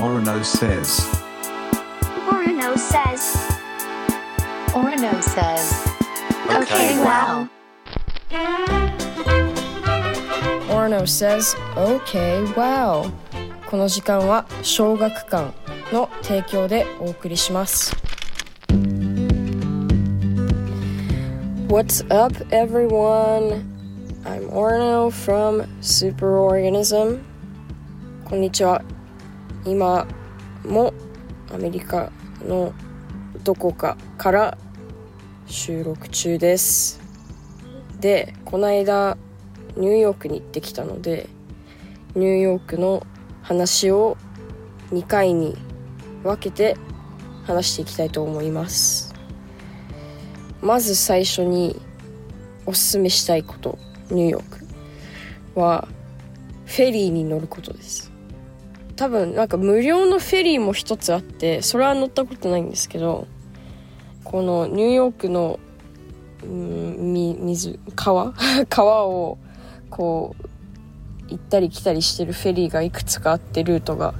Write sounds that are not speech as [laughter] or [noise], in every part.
Orono says. Orono says. Orono says. Okay, wow. Orno says, OK, wow. この時間は小学館の提供でお送りします。What's up, everyone? I'm Orno from Superorganism. こんにちは。 今もアメリカのどこかから収録中です。で、この間ニューヨークに行ってきたのでニューヨークの話を2回に分けて話していきたいと思いますまず最初におすすめしたいことニューヨークはフェリーに乗ることです多分なんか無料のフェリーも一つあってそれは乗ったことないんですけどこのニューヨークのうん水川？[laughs] 川をこう行ったり来たりしてるフェリーがいくつかあってルートが。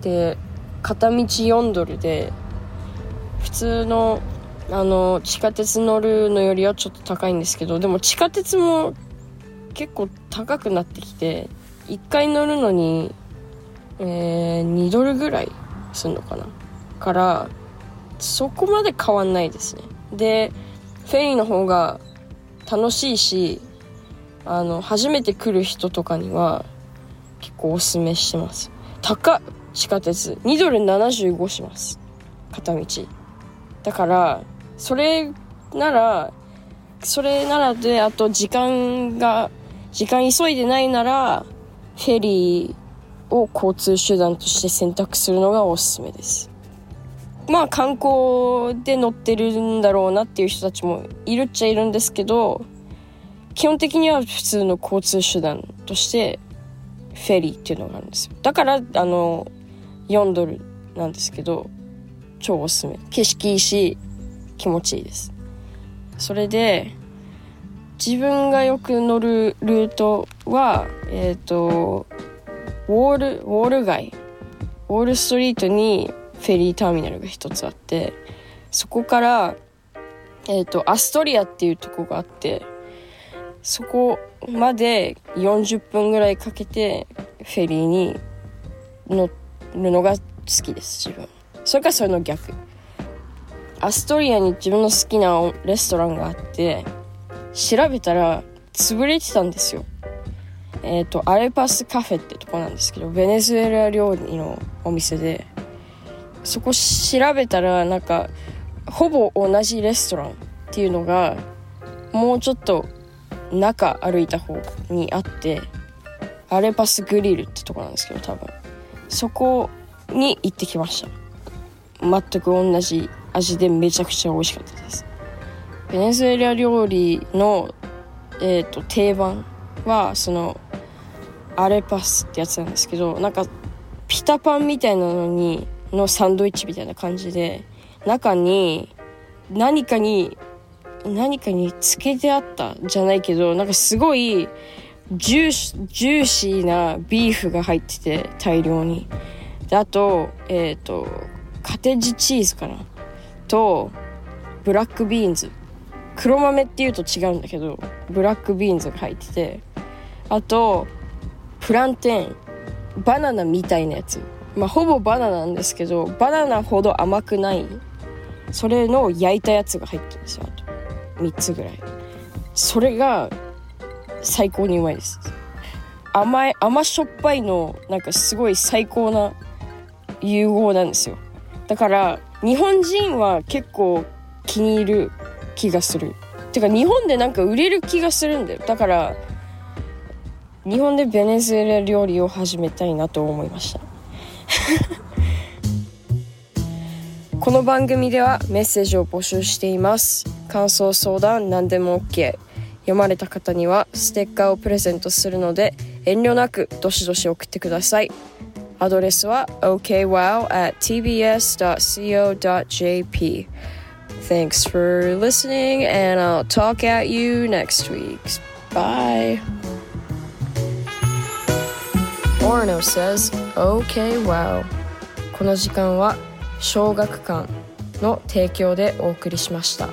で片道4ドルで普通のあの地下鉄乗るのよりはちょっと高いんですけどでも地下鉄も結構高くなってきて1回乗るのに、えー、2ドルぐらいするのかな？からそこまで変わんないですね。でフェリーの方が楽しいしあの初めて来る人とかには結構おすすめしてます。高っ！地下鉄2ドル75します。片道。だからそれならそれならであと時間が時間急いでないならフェリーを交通手段として選択するのがおすすめです。まあ観光で乗ってるんだろうなっていう人たちもいるっちゃいるんですけど基本的には普通の交通手段としてフェリーっていうのがあるんですよ。だからあの4ドルなんですけど超おすすめ。景色いいし気持ちいいです。それで自分がよく乗るルートはえっ、とウォールウォール街。ウォールストリートにフェリーターミナルが一つあってそこからえっ、とアストリアっていうとこがあってそこまで40分ぐらいかけてフェリーに乗るのが好きです自分。それからそれの逆。アストリアに自分の好きなレストランがあって調べたら潰れてたんですよ。えっ、とアレパスカフェってとこなんですけどベネズエラ料理のお店でそこ調べたらなんかほぼ同じレストランっていうのがもうちょっと中歩いた方にあってアレパスグリルってとこなんですけど多分。そこに行ってきました。全く同じ味でめちゃくちゃ美味しかったです。ベネズエラ料理の、えー、と定番はそのアレパスってやつなんですけどなんかピタパンみたいなのにのサンドイッチみたいな感じで中に何かに何かにつけてあったじゃないけどなんかすごいジューシジューシーなビーフが入ってて大量に。であとえっ、とカッテージチーズかな？とブラックビーンズ。黒豆っていうと違うんだけどブラックビーンズが入ってて。あとプランテンバナナみたいなやつ。まあほぼバナナなんですけどバナナほど甘くない。それの焼いたやつが入ってるんですよあと。3つぐらい。それが最高にうまいです。甘い甘しょっぱいのなんかすごい最高な融合なんですよ。だから日本人は結構気に入る気がする。てか日本でなんか売れる気がするんだよ。だから日本でベネズエラ料理を始めたいなと思いました [laughs] この番組ではメッセージを募集しています感想相談何でも OK 読まれた方にはステッカーをプレゼントするので遠慮なくどしどし送ってくださいアドレスは okwow.tbs.co.jp Thanks for listening and I'll talk at you next week. Bye. Orno says, okay, wow. この時間は小学館の提供でお送りしました。